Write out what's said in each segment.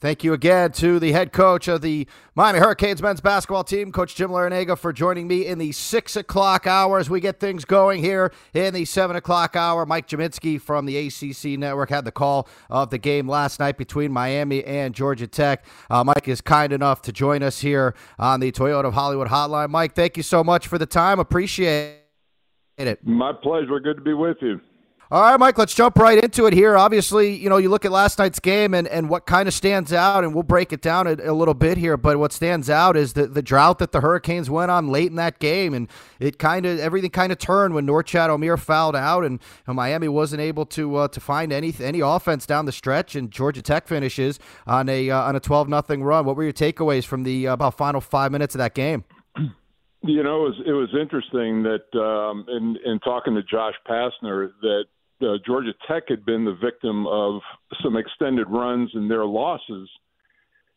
Thank you again to the head coach of the Miami Hurricanes men's basketball team, Coach Jim Larrañaga, for joining me in the six o'clock hour as we get things going here in the seven o'clock hour. Mike Gminski from the ACC Network had the call of the game last night between Miami and Georgia Tech. Uh, Mike is kind enough to join us here on the Toyota of Hollywood Hotline. Mike, thank you so much for the time. Appreciate it. My pleasure. Good to be with you. All right, Mike, let's jump right into it here. Obviously, you know, you look at last night's game and, and what kind of stands out, and we'll break it down a, a, little bit here, but what stands out is the, the drought that the Hurricanes went on late in that game, and it kind of, everything kind of turned when Norchad Omier fouled out, and, and Miami wasn't able to uh, to find any any offense down the stretch, and Georgia Tech finishes on a uh, on a 12 nothing run. What were your takeaways from the uh, about final five minutes of that game? You know, it was, it was interesting that um, in, in talking to Josh Pastner that uh, Georgia Tech had been the victim of some extended runs and their losses.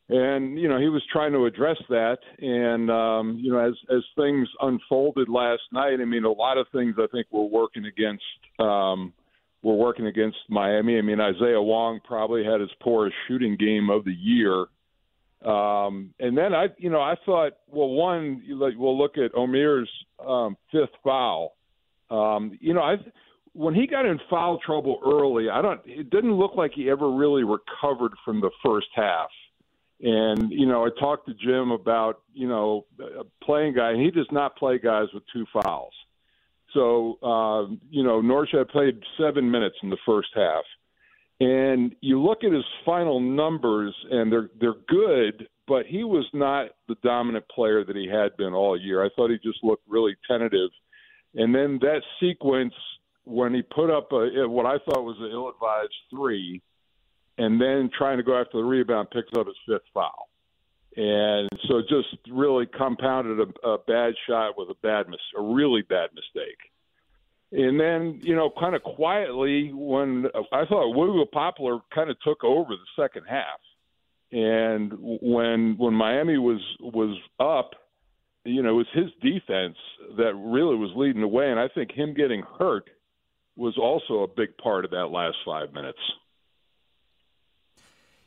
And you know he was trying to address that, and um, you know as as things unfolded last night, I mean a lot of things I think were working against um, were working against Miami. I mean Isaiah Wong probably had his poorest shooting game of the year, um, and then I you know I thought well one we'll look at Omier's um, fifth foul. Um, you know I when he got in foul trouble early, I don't. It didn't look like he ever really recovered from the first half. And you know, I talked to Jim about you know playing guy, and he does not play guys with two fouls. So uh, you know, Norchad played seven minutes in the first half, and you look at his final numbers, and they're they're good, but he was not the dominant player that he had been all year. I thought he just looked really tentative. And then that sequence when he put up a, what I thought was an ill-advised three, and then trying to go after the rebound, picks up his fifth foul, and so just really compounded a, a bad shot with a bad, mis- a really bad mistake. And then, you know, kind of quietly, when I thought Wooga Poplar kind of took over the second half, and when when Miami was was up, you know, it was his defense that really was leading the way, and I think him getting hurt was also a big part of that last five minutes.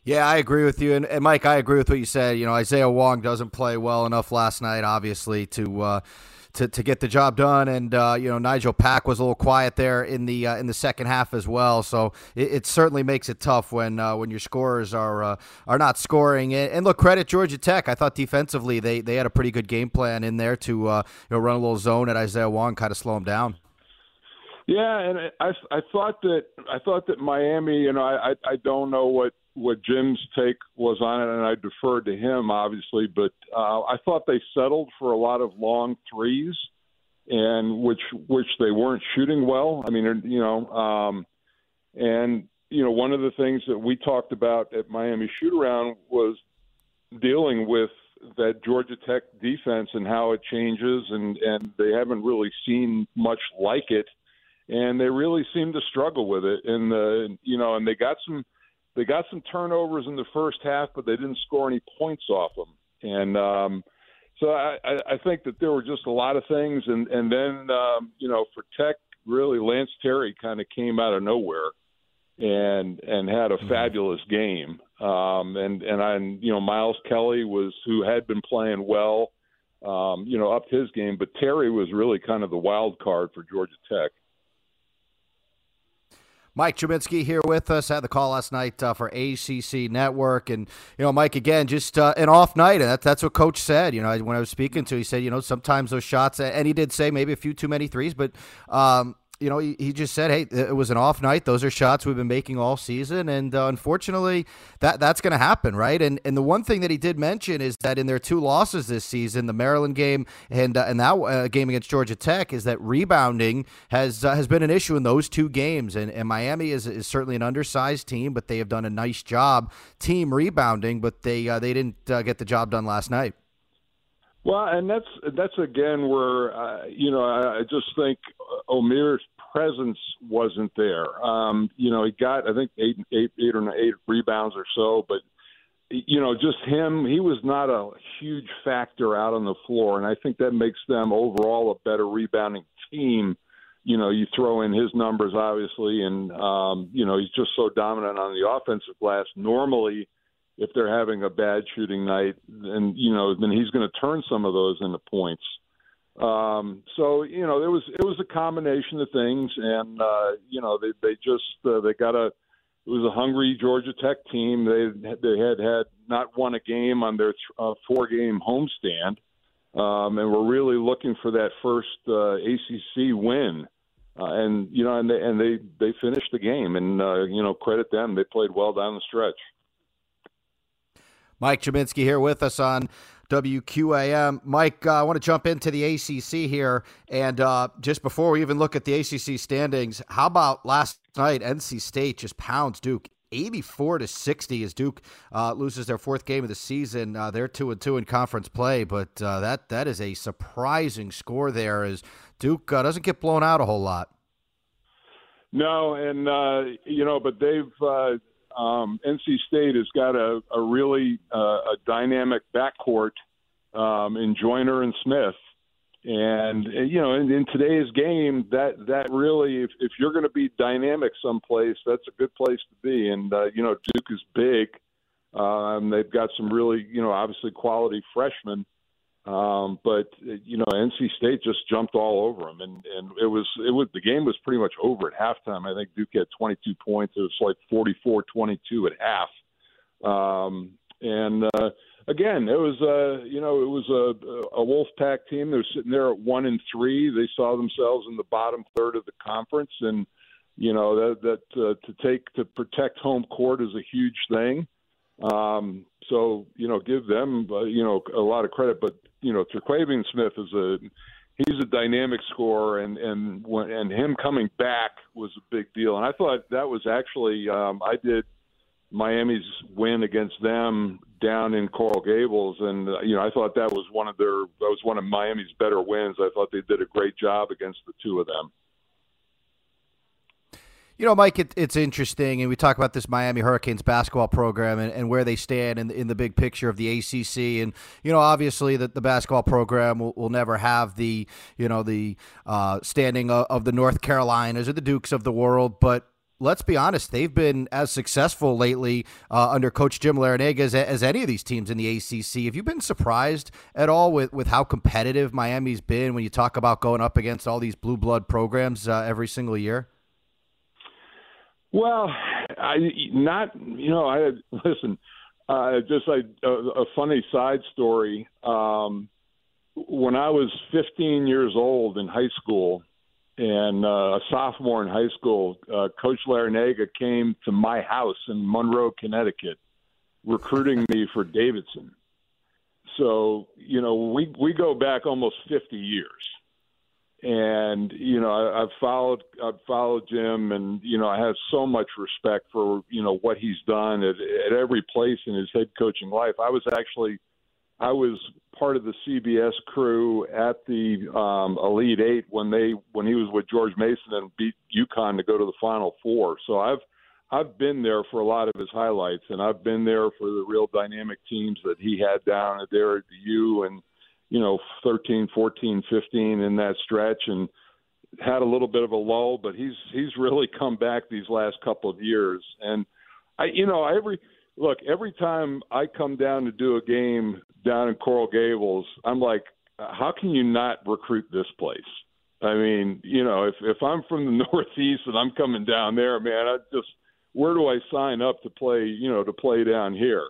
Yeah, I agree with you, and, and, Mike, I agree with what you said. You know, Isaiah Wong doesn't play well enough last night, obviously, to uh, to, to get the job done, and uh, you know, Nigel Pack was a little quiet there in the uh, in the second half as well. So it, it certainly makes it tough when uh, when your scorers are uh, are not scoring. And, and, look, credit Georgia Tech. I thought defensively they they had a pretty good game plan in there to uh, you know run a little zone at Isaiah Wong, kind of slow him down. Yeah, and I I thought that I thought that Miami, you know, I I don't know what what Jim's take was on it, and I deferred to him obviously, but uh, I thought they settled for a lot of long threes, and which which they weren't shooting well. I mean, you know, um, and you know, one of the things that we talked about at Miami Shoot Around was dealing with that Georgia Tech defense and how it changes, and and they haven't really seen much like it and they really seemed to struggle with it. And the you know, and they got some they got some turnovers in the first half, but they didn't score any points off them. And um, so I, I think that there were just a lot of things. And and then um, you know, for Tech, really Lance Terry kind of came out of nowhere and and had a mm-hmm. fabulous game. Um, and and I you know Miles Kelly was who had been playing well. Uh, you know, upped his game. But Terry was really kind of the wild card for Georgia Tech. Mike Gminski here with us. Had the call last night uh, for ACC Network, and you know, Mike again, just uh, an off night, and that's that's what Coach said. You know, when I was speaking to, he said, you know, sometimes those shots, and he did say maybe a few too many threes, but um, you know, he, he, just said, "Hey, it was an off night. Those are shots we've been making all season, and uh, unfortunately, that that's going to happen, right?" And and the one thing that he did mention is that in their two losses this season, the Maryland game and uh, and that uh, game against Georgia Tech, is that rebounding has uh, has been an issue in those two games, and, and Miami is is certainly an undersized team, but they have done a nice job team rebounding, but they uh, they didn't uh, get the job done last night. Well, and that's that's again where uh, you know I, I just think Omier's presence wasn't there. Um, you know, he got I think eight, eight, eight or eight rebounds or so, but you know, just him, he was not a huge factor out on the floor, and I think that makes them overall a better rebounding team. You know, you throw in his numbers obviously, and um, you know he's just so dominant on the offensive glass. Normally if they're having a bad shooting night, then you know then he's going to turn some of those into points. Um, so you know it was it was a combination of things, and uh, you know they they just uh, they got a it was a hungry Georgia Tech team. They they had had not won a game on their uh, four game homestand, um, and were really looking for that first uh, ACC win. Uh, and you know, and they and they they finished the game, and uh, you know, credit them. They played well down the stretch. Mike Gminski here with us on WQAM. Mike, uh, I want to jump into the ACC here. And uh, just before we even look at the ACC standings, how about last night? NC State just pounds Duke 84 to 60 as Duke uh, loses their fourth game of the season. Uh, they're two and two in conference play, but uh, that that is a surprising score there. As Duke uh, doesn't get blown out a whole lot. No, and uh, you know, but they've uh, um, NC State has got a, a really uh, a dynamic backcourt um, in Joiner and Smith. And uh, you know, in, in today's game, that that really, if, if you're going to be dynamic someplace, that's a good place to be. And uh, you know, Duke is big. Um, they've got some really, you know, obviously quality freshmen. Um, but you know, NC State just jumped all over them, and and it was it was the game was pretty much over at halftime. I think Duke had 22 points. It was like 44-22 at half, um, and uh, again, it was uh, you know it was a a Wolfpack team. They were sitting there at one and three. They saw themselves in the bottom third of the conference, and you know that that uh, to take to protect home court is a huge thing. Um, so you know, give them uh, you know a lot of credit, but you know, Terquavion Smith is a he's a dynamic scorer, and and when, and him coming back was a big deal. And I thought that was actually um, I did Miami's win against them down in Coral Gables, and uh, you know I thought that was one of their that was one of Miami's better wins. I thought they did a great job against the two of them. You know, Mike, it, it's interesting, and we talk about this Miami Hurricanes basketball program and, and where they stand in, in the big picture of the ACC. And you know, obviously, that the basketball program will, will never have the you know the uh, standing of, of the North Carolinas or the Dukes of the world, but let's be honest, they've been as successful lately uh, under Coach Jim Larrañaga as, as, any of these teams in the ACC. Have you been surprised at all with, with how competitive Miami's been when you talk about going up against all these blue blood programs uh, every single year? Well, I not you know I listen. Uh, just a, a funny side story. Um, when I was 15 years old in high school, and uh, a sophomore in high school, uh, Coach Larrañaga came to my house in Monroe, Connecticut, recruiting me for Davidson. So you know, we we go back almost 50 years and you know I, I've followed I've followed Jim, and you know I have so much respect for you know what he's done at, at every place in his head coaching life. I was actually I was part of the CBS crew at the um, Elite Eight when they when he was with George Mason and beat UConn to go to the Final Four. So I've I've been there for a lot of his highlights, and I've been there for the real dynamic teams that he had down there at the U and you know, 13, 14, 15 in that stretch and had a little bit of a lull, but he's he's really come back these last couple of years. And I you know, every look, every time I come down to do a game down in Coral Gables, I'm like how can you not recruit this place? I mean, you know, if if I'm from the Northeast and I'm coming down there, man, I just where do I sign up to play? You know, to play down here.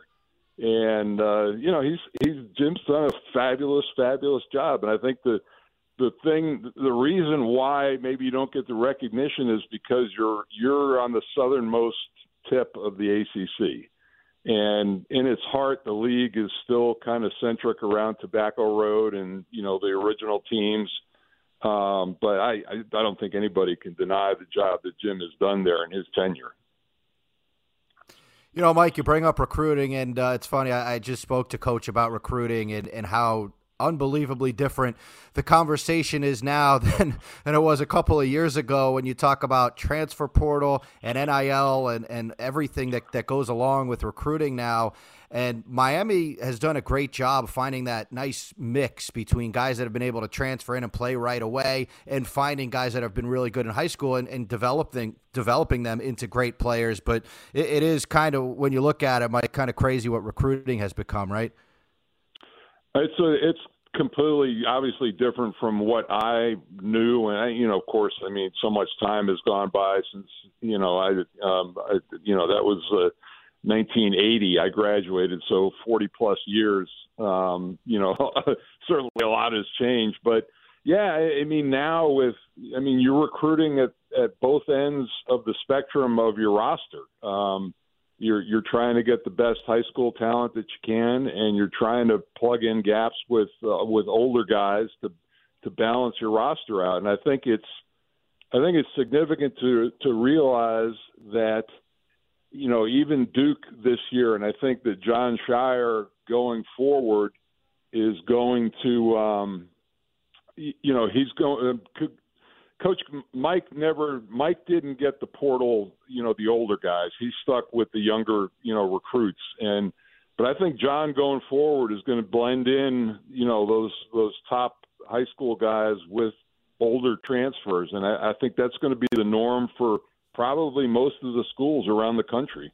And uh, you know, he's he's Jim's done a fabulous, fabulous job, and I think the the thing, the reason why maybe you don't get the recognition is because you're you're on the southernmost tip of the ACC, and in its heart, the league is still kind of centric around Tobacco Road and you know the original teams. Um, but I, I I don't think anybody can deny the job that Jim has done there in his tenure. You know, Mike, you bring up recruiting, and uh, it's funny. I, I, just spoke to Coach about recruiting and, and how unbelievably different the conversation is now than, than it was a couple of years ago when you talk about transfer portal and NIL and, and everything that, that goes along with recruiting now. And Miami has done a great job finding that nice mix between guys that have been able to transfer in and play right away and finding guys that have been really good in high school and, and developing developing them into great players. But it, it is kind of when you look at it, Mike, kind of crazy what recruiting has become, right? It's a, it's completely obviously different from what I knew, and I, you know, of course, I mean, so much time has gone by since you know I, um, I you know, that was uh, 1980. I graduated, so 40 plus years. Um, you know, certainly a lot has changed, but yeah, I, mean, now with, I mean, you're recruiting at at both ends of the spectrum of your roster. Um, you're you're trying to get the best high school talent that you can, and you're trying to plug in gaps with uh, with older guys to to balance your roster out. And I think it's I think it's significant to to realize that you know even Duke this year, and I think that Jon Scheyer going forward is going to um, you know he's going uh, Coach Mike never Mike didn't get the portal, you know, the older guys. He stuck with the younger, you know, recruits and but I think Jon going forward is going to blend in, you know, those those top high school guys with older transfers and I, I think that's going to be the norm for probably most of the schools around the country.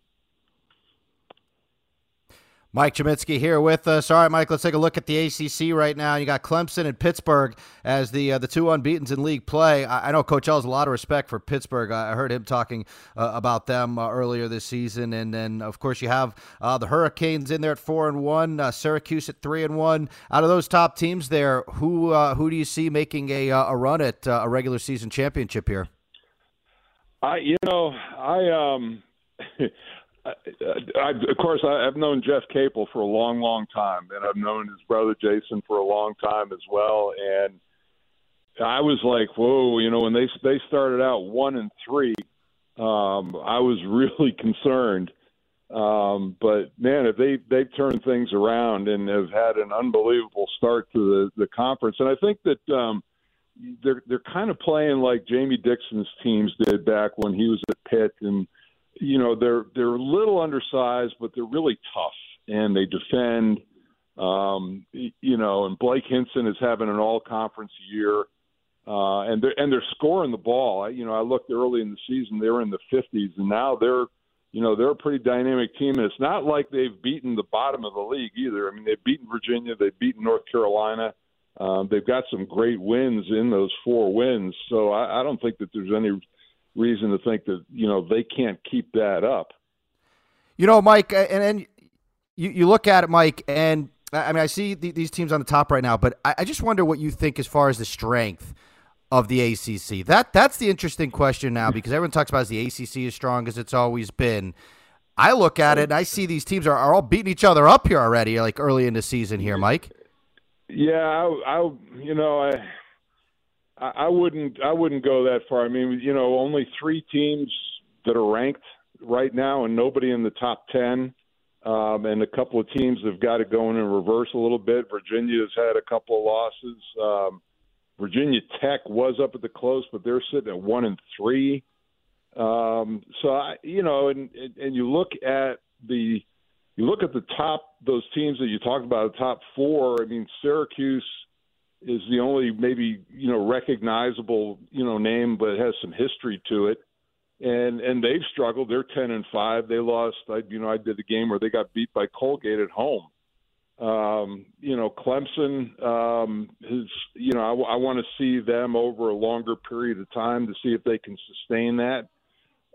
Mike Gminski here with us. All right, Mike, let's take a look at the ACC right now. You got Clemson and Pittsburgh as the uh, the two unbeaten's in league play. I, I, know Coach L has a lot of respect for Pittsburgh. I heard him talking uh, about them uh, earlier this season, and then of course you have uh, the Hurricanes in there at four and one, uh, Syracuse at three and one. Out of those top teams there, who uh, who do you see making a a run at a regular season championship here? I you know I um. I, of course, I, I've known Jeff Capel for a long, long time, and I've known his brother Jason for a long time as well. And I was like, whoa, you know, when they they started out one and three, um, I was really concerned. Um, but man, if they they've turned things around and have had an unbelievable start to the the conference, and I think that um, they're they're kind of playing like Jamie Dixon's teams did back when he was at Pitt and you know they're they're a little undersized, but they're really tough and they defend. Um, you know, and Blake Hinson is having an all-conference year, uh, and they're and they're scoring the ball. I, you know, I looked early in the season; they were in the 50s, and now they're, you know, they're a pretty dynamic team. And it's not like they've beaten the bottom of the league either. I mean, they've beaten Virginia, they've beaten North Carolina. Um, they've got some great wins in those four wins, so I, I don't think that there's any reason to think that you know they can't keep that up. You know, Mike, and and you you look at it, Mike, and I mean I see the, these teams on the top right now, but I, I just wonder what you think as far as the strength of the ACC. That that's the interesting question now because everyone talks about the ACC as strong as it's always been. I look at it and I see these teams are, are all beating each other up here already, like early in the season here, Mike. Yeah, I, I you know I I wouldn't I wouldn't go that far. I mean, you know, only three teams that are ranked right now, and nobody in the top ten. Um, and a couple of teams have got it going in reverse a little bit. Virginia has had a couple of losses. Um, Virginia Tech was up at the close, but they're sitting at one and three. Um, so I, you know, and and you look at the you look at the top those teams that you talked about, the top four. I mean, Syracuse is the only maybe you know recognizable you know name, but has some history to it. And and they've struggled. They're ten and five. They lost. I you know I did the game where they got beat by Colgate at home. Um, you know, Clemson um, is, you know, I, I want to see them over a longer period of time to see if they can sustain that.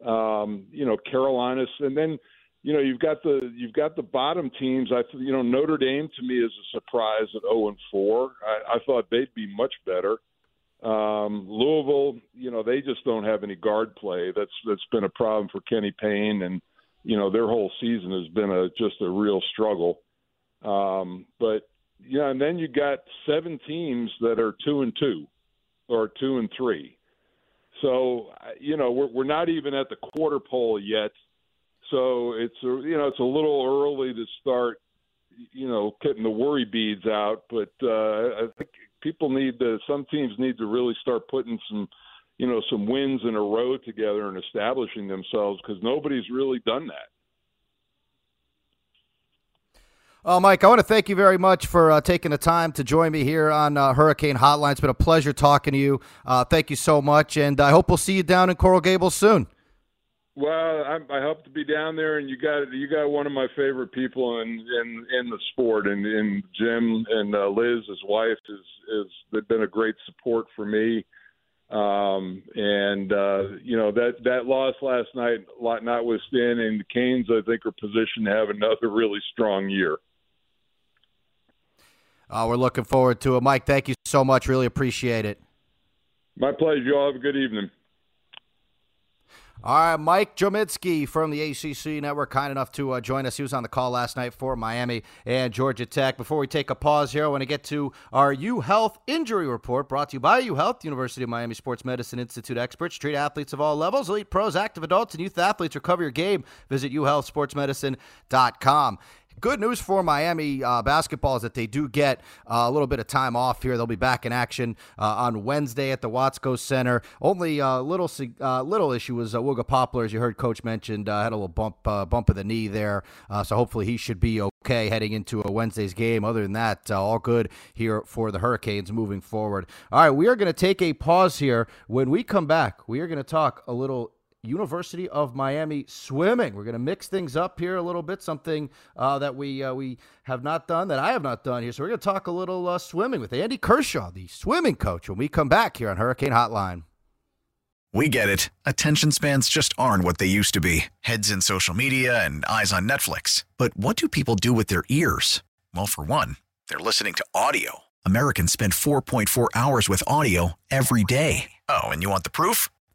Um, you know, Carolina's, and then, you know, you've got the you've got the bottom teams. I, you know, Notre Dame to me is a surprise at 0 and 4. I, I thought they'd be much better. Um, Louisville, you know, they just don't have any guard play. That's that's been a problem for Kenny Payne, and you know, their whole season has been a just a real struggle. Um, but yeah, and then you got seven teams that are two and two, or two and three. So you know we're we're not even at the quarter pole yet. So it's a, you know it's a little early to start you know getting the worry beads out. But uh, I think people need to some teams need to really start putting some you know some wins in a row together and establishing themselves because nobody's really done that. Uh, Mike, I want to thank you very much for uh, taking the time to join me here on uh, Hurricane Hotline. It's been a pleasure talking to you. Uh, thank you so much, and I hope we'll see you down in Coral Gables soon. Well, I, I hope to be down there, and you got you got one of my favorite people in in, in the sport, and, and Jim and uh, Liz, his wife, is is they've been a great support for me. Um, and uh, you know that that loss last night, notwithstanding, the Canes I think are positioned to have another really strong year. Uh, we're looking forward to it. Mike, thank you so much. Really appreciate it. My pleasure. You all have a good evening. All right, Mike Gminski from the ACC Network, kind enough to uh, join us. He was on the call last night for Miami and Georgia Tech. Before we take a pause here, I want to get to our U Health injury report brought to you by U Health, University of Miami Sports Medicine Institute experts. Treat athletes of all levels, elite pros, active adults, and youth athletes. Recover your game. Visit uhealthsportsmedicine.com. Good news for Miami uh, basketball is that they do get uh, a little bit of time off here. They'll be back in action uh, on Wednesday at the Watsco Center. Only uh, little uh, little issue was uh, Wooga Poplar, as you heard Coach mentioned, had a little bump bump of the knee there. so hopefully he should be okay heading into a Wednesday's game. Other than that, all good here for the Hurricanes moving forward. All right, we are going to take a pause here. When we come back, we are going to talk a little University of Miami swimming. We're going to mix things up here a little bit, something uh, that we uh, we have not done, that I have not done here. So we're going to talk a little uh, swimming with Andy Kershaw, the swimming coach, when we come back here on Hurricane Hotline. We get it. Attention spans just aren't what they used to be. Heads in social media and eyes on Netflix. But what do people do with their ears? Well, for one, they're listening to audio. Americans spend 4.4 hours with audio every day. Oh, and you want the proof?